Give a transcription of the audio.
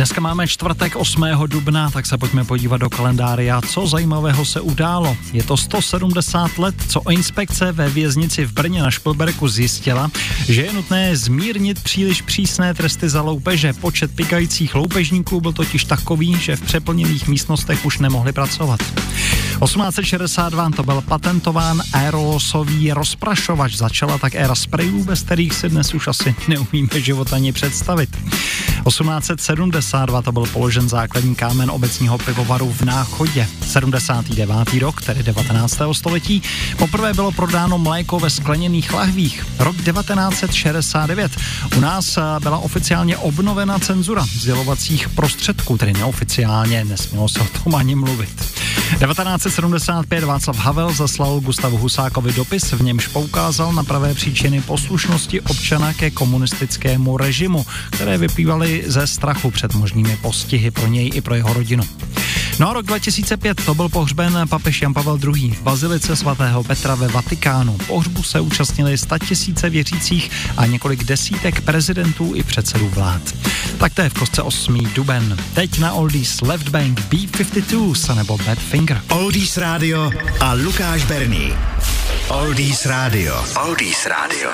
Dneska máme čtvrtek 8. dubna, tak se pojďme podívat do kalendária, co zajímavého se událo. Je to 170 let, co inspekce ve věznici v Brně na Špilberku zjistila, že je nutné zmírnit příliš přísné tresty za loupeže. Počet pikajících loupežníků byl totiž takový, že v přeplněných místnostech už nemohli pracovat. 1862 to byl patentován aerosový rozprašovač. Začala tak éra sprejů, bez kterých si dnes už asi neumíme život ani představit. 1872 to byl položen základní kámen obecního pivovaru v Náchodě. 79. rok, tedy 19. století, poprvé bylo prodáno mléko ve skleněných lahvích. Rok 1969. U nás eh, byla oficiálně obnovena cenzura sdělovacích prostředků, tedy neoficiálně, nesmělo se o tom ani mluvit. 1975 Václav Havel zaslal Gustavu Husákovi dopis, v němž poukázal na pravé příčiny poslušnosti občana ke komunistickému režimu, které vyplývaly ze strachu před možnými postihy pro něj i pro jeho rodinu. No a rok 2005 to byl pohřben papež Jan Pavel II. v bazilice svatého Petra ve Vatikánu. Pohřbu se účastnili tisíce věřících a několik desítek prezidentů i předsedů vlád. Tak to je v kostce 8. duben. Teď na Oldies Left Bank B52 nebo Bad Finger. Oldies Radio a Lukáš Berný. Oldies Radio. Oldies Radio.